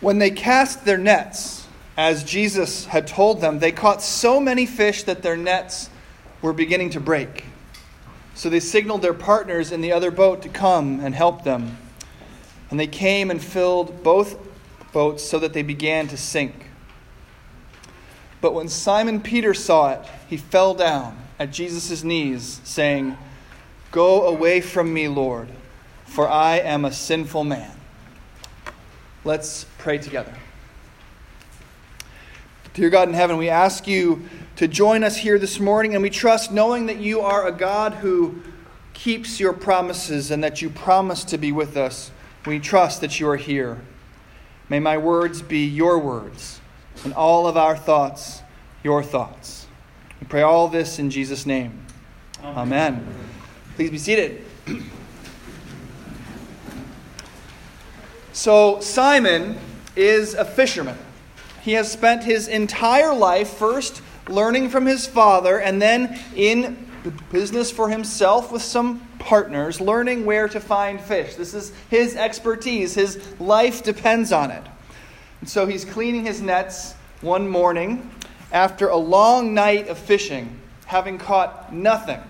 When they cast their nets, as Jesus had told them, they caught so many fish that their nets were beginning to break. So they signaled their partners in the other boat to come and help them. And they came and filled both boats so that they began to sink. But when Simon Peter saw it, he fell down at Jesus' knees, saying, Go away from me, Lord, for I am a sinful man. Let's pray together. Dear God in heaven, we ask you to join us here this morning, and we trust knowing that you are a God who keeps your promises and that you promise to be with us. We trust that you are here. May my words be your words, and all of our thoughts your thoughts. We pray all this in Jesus' name. Amen. Amen. Please be seated. So, Simon is a fisherman. He has spent his entire life first learning from his father and then in business for himself with some partners, learning where to find fish. This is his expertise. His life depends on it. And so he's cleaning his nets one morning after a long night of fishing, having caught nothing,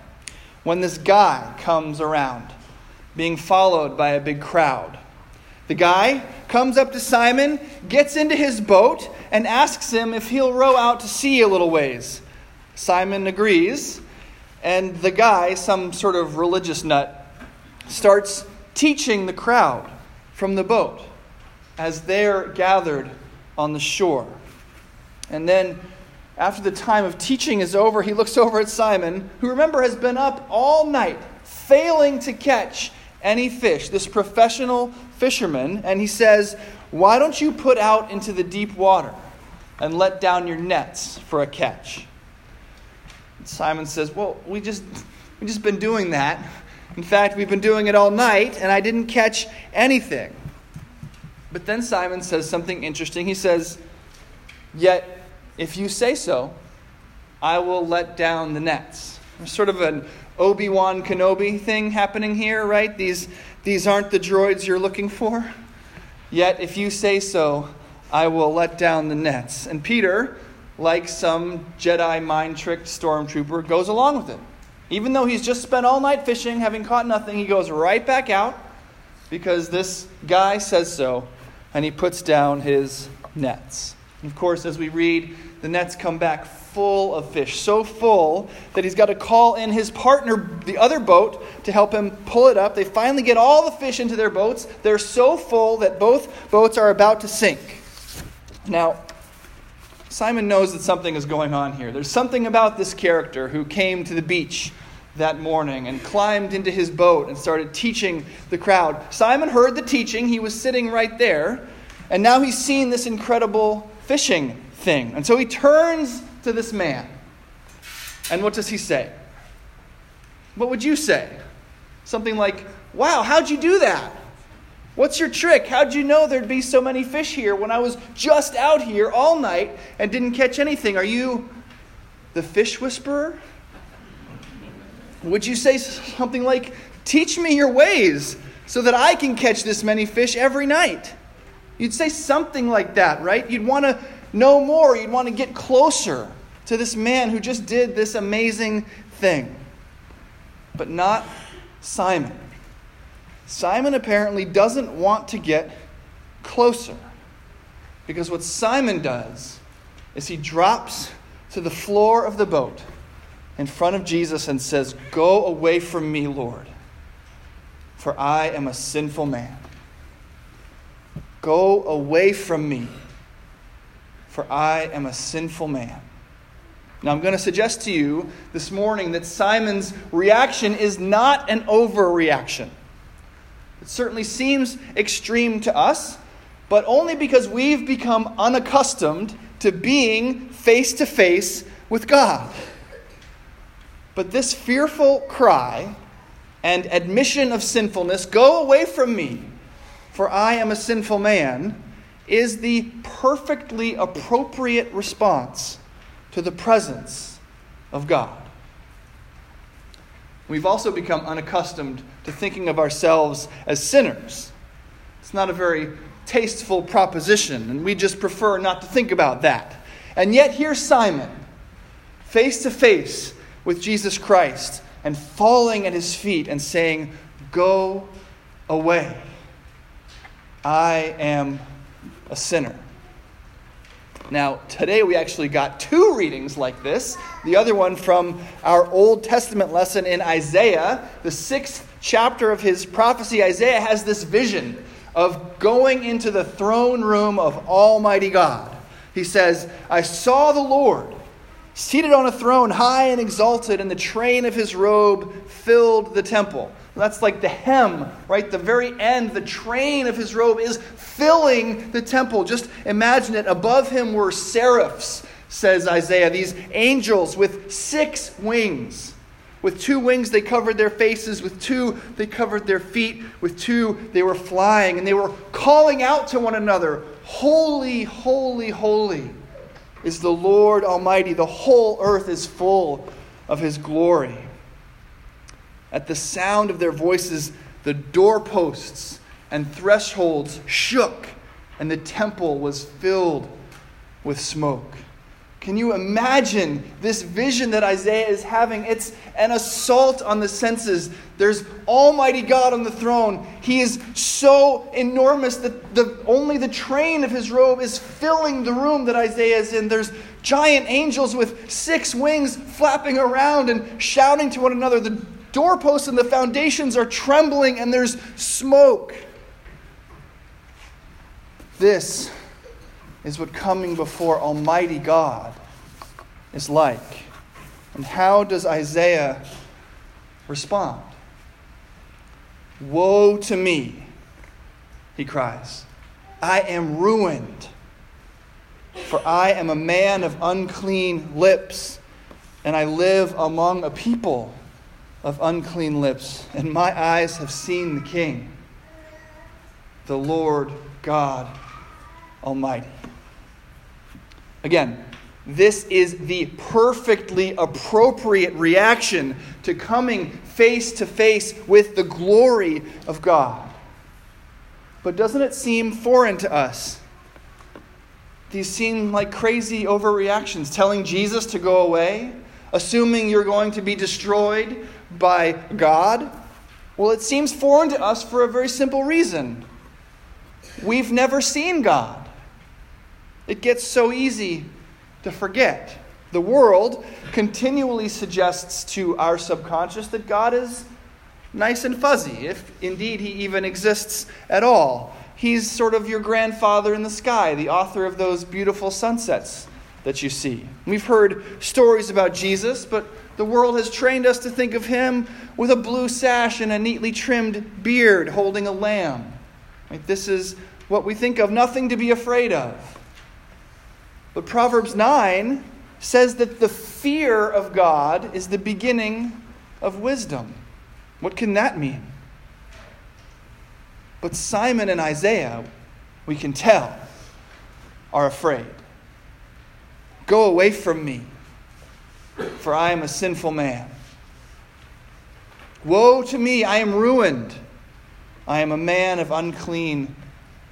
when this guy comes around, being followed by a big crowd. The guy comes up to Simon, gets into his boat, and asks him if he'll row out to sea a little ways. Simon agrees, and the guy, some sort of religious nut, starts teaching the crowd from the boat as they're gathered on the shore. And then, after the time of teaching is over, he looks over at Simon, who remember has been up all night, failing to catch any fish, this professional fisherman, and he says, Why don't you put out into the deep water and let down your nets for a catch? And Simon says, Well, we just we just been doing that. In fact, we've been doing it all night, and I didn't catch anything. But then Simon says something interesting. He says, Yet, if you say so, I will let down the nets. There's sort of an Obi Wan Kenobi thing happening here, right? These, these aren't the droids you're looking for. Yet, if you say so, I will let down the nets. And Peter, like some Jedi mind tricked stormtrooper, goes along with it. Even though he's just spent all night fishing, having caught nothing, he goes right back out because this guy says so, and he puts down his nets. And of course, as we read, the nets come back full of fish, so full that he's got to call in his partner, the other boat, to help him pull it up. They finally get all the fish into their boats. They're so full that both boats are about to sink. Now, Simon knows that something is going on here. There's something about this character who came to the beach that morning and climbed into his boat and started teaching the crowd. Simon heard the teaching, he was sitting right there, and now he's seen this incredible fishing thing. And so he turns to this man. And what does he say? What would you say? Something like, Wow, how'd you do that? What's your trick? How'd you know there'd be so many fish here when I was just out here all night and didn't catch anything? Are you the fish whisperer? Would you say something like, Teach me your ways so that I can catch this many fish every night? You'd say something like that, right? You'd want to know more. You'd want to get closer to this man who just did this amazing thing. But not Simon. Simon apparently doesn't want to get closer. Because what Simon does is he drops to the floor of the boat in front of Jesus and says, Go away from me, Lord, for I am a sinful man. Go away from me, for I am a sinful man. Now, I'm going to suggest to you this morning that Simon's reaction is not an overreaction. It certainly seems extreme to us, but only because we've become unaccustomed to being face to face with God. But this fearful cry and admission of sinfulness, go away from me, for I am a sinful man, is the perfectly appropriate response to the presence of God. We've also become unaccustomed to thinking of ourselves as sinners. It's not a very tasteful proposition, and we just prefer not to think about that. And yet, here's Simon, face to face with Jesus Christ, and falling at his feet and saying, Go away. I am a sinner. Now, today we actually got two readings like this. The other one from our Old Testament lesson in Isaiah, the sixth chapter of his prophecy. Isaiah has this vision of going into the throne room of Almighty God. He says, I saw the Lord seated on a throne, high and exalted, and the train of his robe filled the temple. That's like the hem, right? The very end, the train of his robe is filling the temple. Just imagine it. Above him were seraphs, says Isaiah, these angels with six wings. With two wings, they covered their faces. With two, they covered their feet. With two, they were flying. And they were calling out to one another Holy, holy, holy is the Lord Almighty. The whole earth is full of his glory. At the sound of their voices, the doorposts and thresholds shook, and the temple was filled with smoke. Can you imagine this vision that Isaiah is having? It's an assault on the senses. There's Almighty God on the throne. He is so enormous that the, only the train of his robe is filling the room that Isaiah is in. There's giant angels with six wings flapping around and shouting to one another. The doorposts and the foundations are trembling, and there's smoke. This is what coming before Almighty God is like. And how does Isaiah respond? Woe to me, he cries. I am ruined, for I am a man of unclean lips, and I live among a people of unclean lips, and my eyes have seen the King, the Lord God Almighty. Again, this is the perfectly appropriate reaction to coming face to face with the glory of God. But doesn't it seem foreign to us? These seem like crazy overreactions. Telling Jesus to go away, assuming you're going to be destroyed by God? Well, it seems foreign to us for a very simple reason. We've never seen God. It gets so easy to forget. The world continually suggests to our subconscious that God is nice and fuzzy, if indeed he even exists at all. He's sort of your grandfather in the sky, the author of those beautiful sunsets that you see. We've heard stories about Jesus, but the world has trained us to think of him with a blue sash and a neatly trimmed beard holding a lamb. Right? This is what we think of, nothing to be afraid of. But Proverbs 9 says that the fear of God is the beginning of wisdom. What can that mean? But Simon and Isaiah, we can tell, are afraid. Go away from me for I am a sinful man. Woe to me, I am ruined. I am a man of unclean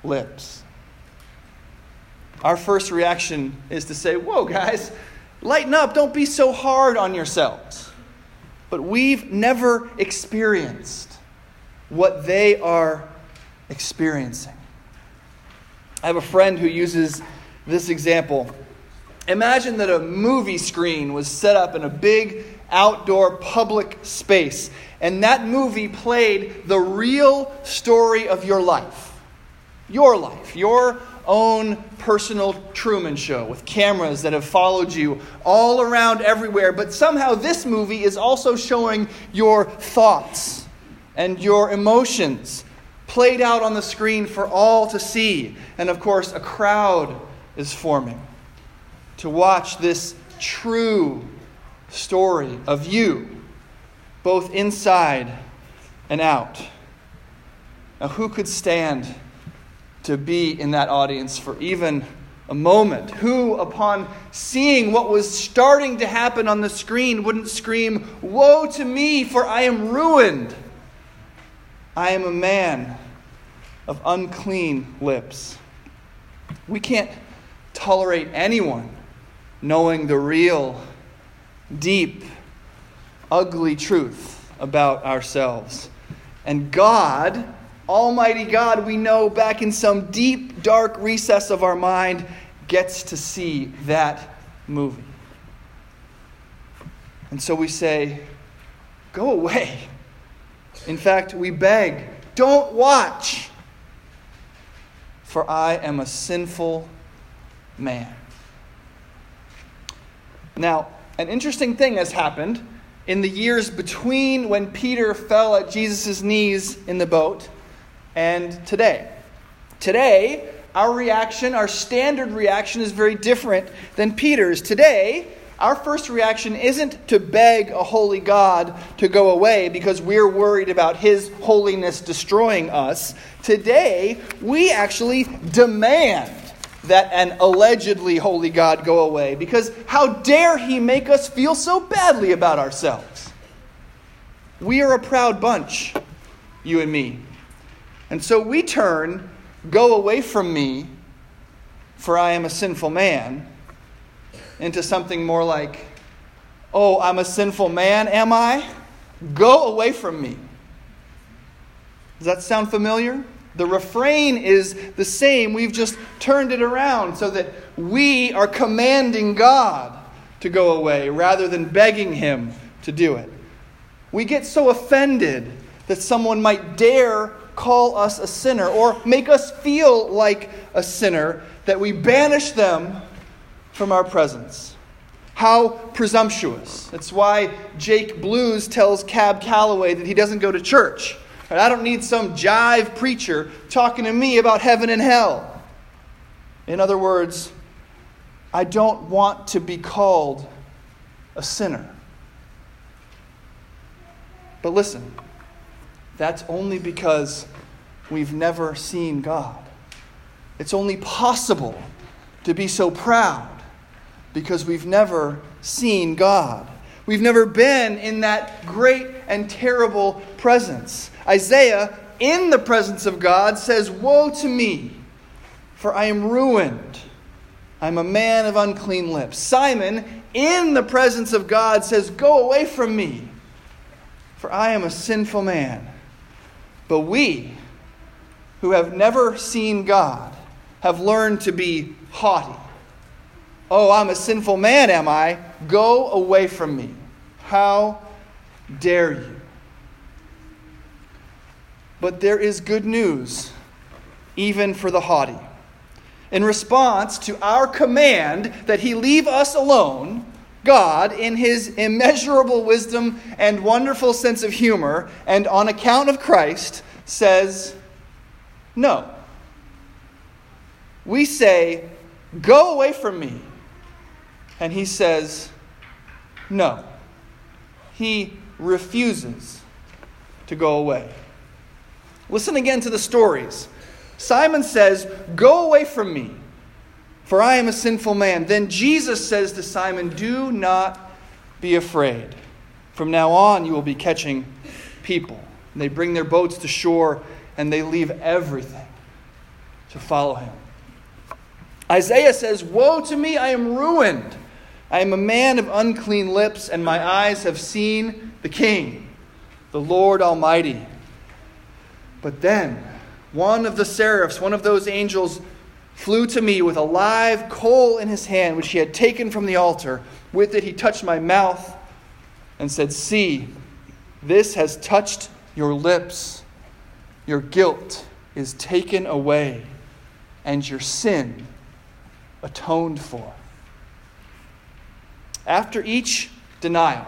lips. Our first reaction is to say, Whoa, guys, lighten up. Don't be so hard on yourselves. But we've never experienced what they are experiencing. I have a friend who uses this example Imagine that a movie screen was set up in a big outdoor public space, and that movie played the real story of your life. Your life, your own personal Truman Show with cameras that have followed you all around everywhere. But somehow this movie is also showing your thoughts and your emotions played out on the screen for all to see. And of course, a crowd is forming to watch this true story of you, both inside and out. Now, who could stand to be in that audience for even a moment? Who, upon seeing what was starting to happen on the screen, wouldn't scream, Woe to me, for I am ruined? I am a man of unclean lips. We can't tolerate anyone knowing the real, deep, ugly truth about ourselves. And God, Almighty God, we know back in some deep, dark recess of our mind, gets to see that movie. And so we say, Go away. In fact, we beg, Don't watch, for I am a sinful man. Now, an interesting thing has happened in the years between when Peter fell at Jesus' knees in the boat and today. Today, our reaction, our standard reaction, is very different than Peter's. Today, our first reaction isn't to beg a holy God to go away because we're worried about his holiness destroying us. Today, we actually demand that an allegedly holy God go away because how dare he make us feel so badly about ourselves? We are a proud bunch, you and me. And so we turn, go away from me, for I am a sinful man, into something more like, oh, I'm a sinful man, am I? Go away from me. Does that sound familiar? The refrain is the same. We've just turned it around so that we are commanding God to go away rather than begging Him to do it. We get so offended that someone might dare call us a sinner or make us feel like a sinner that we banish them from our presence. How presumptuous. That's why Jake Blues tells Cab Calloway that he doesn't go to church I don't need some jive preacher talking to me about heaven and hell. In other words, I don't want to be called a sinner. But listen, that's only because we've never seen God. It's only possible to be so proud because we've never seen God. We've never been in that great and terrible presence. Isaiah, in the presence of God, says, Woe to me, for I am ruined. I'm a man of unclean lips. Simon, in the presence of God, says, Go away from me, for I am a sinful man. But we, who have never seen God, have learned to be haughty. Oh, I'm a sinful man, am I? Go away from me. How dare you? But there is good news, even for the haughty. In response to our command that he leave us alone, God, in his immeasurable wisdom and wonderful sense of humor, and on account of Christ, says, No. We say, Go away from me. And he says, No. He refuses to go away. Listen again to the stories. Simon says, Go away from me, for I am a sinful man. Then Jesus says to Simon, Do not be afraid. From now on, you will be catching people. And they bring their boats to shore and they leave everything to follow him. Isaiah says, Woe to me, I am ruined. I am a man of unclean lips, and my eyes have seen the King, the Lord Almighty. But then, one of the seraphs, one of those angels, flew to me with a live coal in his hand, which he had taken from the altar. With it, he touched my mouth and said, See, this has touched your lips. Your guilt is taken away, and your sin atoned for. After each denial,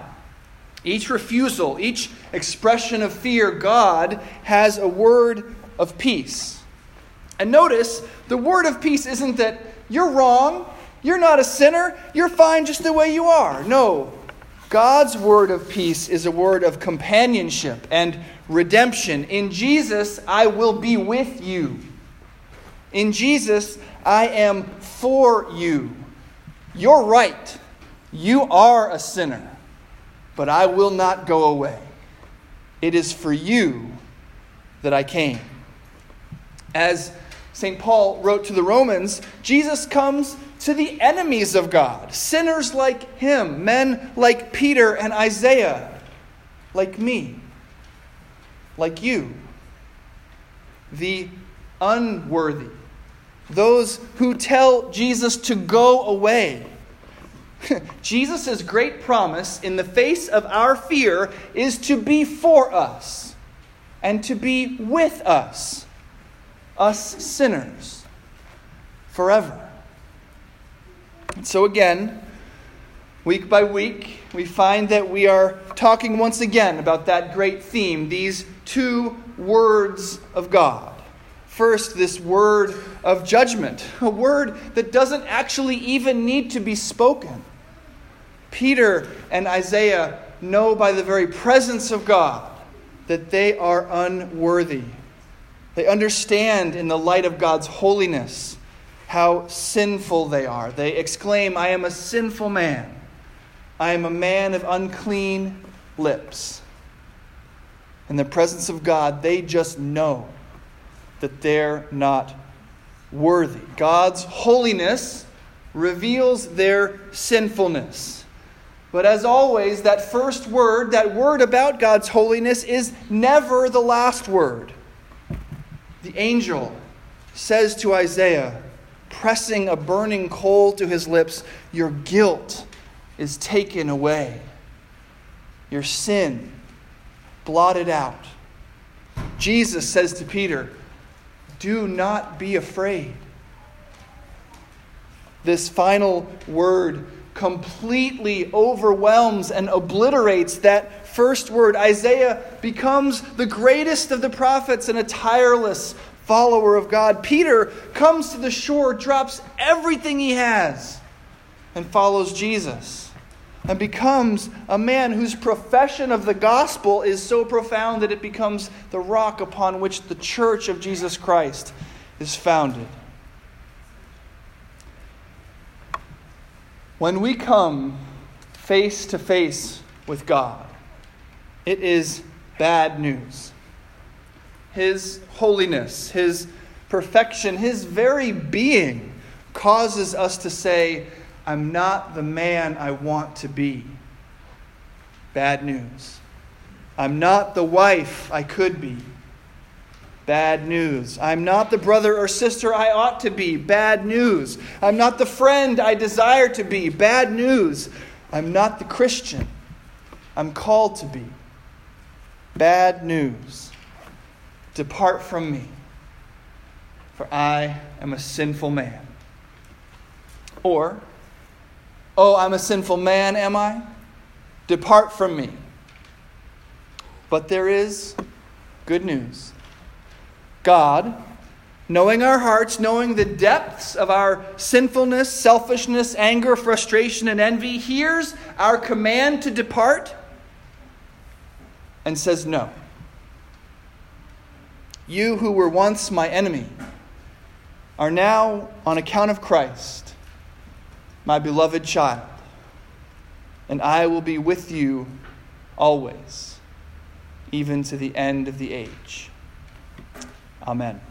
each refusal, each expression of fear, God has a word of peace. And notice, the word of peace isn't that you're wrong, you're not a sinner, you're fine just the way you are. No. God's word of peace is a word of companionship and redemption. In Jesus, I will be with you. In Jesus, I am for you. You're right. You are a sinner but I will not go away. It is for you that I came. As St. Paul wrote to the Romans, Jesus comes to the enemies of God, sinners like him, men like Peter and Isaiah, like me, like you, the unworthy, those who tell Jesus to go away. Jesus' great promise in the face of our fear is to be for us and to be with us, us sinners, forever. And so, again, week by week, we find that we are talking once again about that great theme, these two words of God. First, this word of judgment, a word that doesn't actually even need to be spoken. Peter and Isaiah know by the very presence of God that they are unworthy. They understand in the light of God's holiness how sinful they are. They exclaim, I am a sinful man. I am a man of unclean lips. In the presence of God, they just know that they're not worthy. God's holiness reveals their sinfulness. But as always, that first word, that word about God's holiness, is never the last word. The angel says to Isaiah, pressing a burning coal to his lips, Your guilt is taken away, your sin blotted out. Jesus says to Peter, Do not be afraid. This final word completely overwhelms and obliterates that first word. Isaiah becomes the greatest of the prophets and a tireless follower of God. Peter comes to the shore, drops everything he has, and follows Jesus. And becomes a man whose profession of the gospel is so profound that it becomes the rock upon which the church of Jesus Christ is founded. When we come face to face with God, it is bad news. His holiness, His perfection, His very being causes us to say, I'm not the man I want to be. Bad news. I'm not the wife I could be. Bad news. I'm not the brother or sister I ought to be. Bad news. I'm not the friend I desire to be. Bad news. I'm not the Christian I'm called to be. Bad news. Depart from me, for I am a sinful man. Or, Oh, I'm a sinful man, am I? Depart from me. But there is good news. God, knowing our hearts, knowing the depths of our sinfulness, selfishness, anger, frustration, and envy, hears our command to depart and says no. You who were once my enemy are now, on account of Christ, my beloved child, and I will be with you always, even to the end of the age. Amen.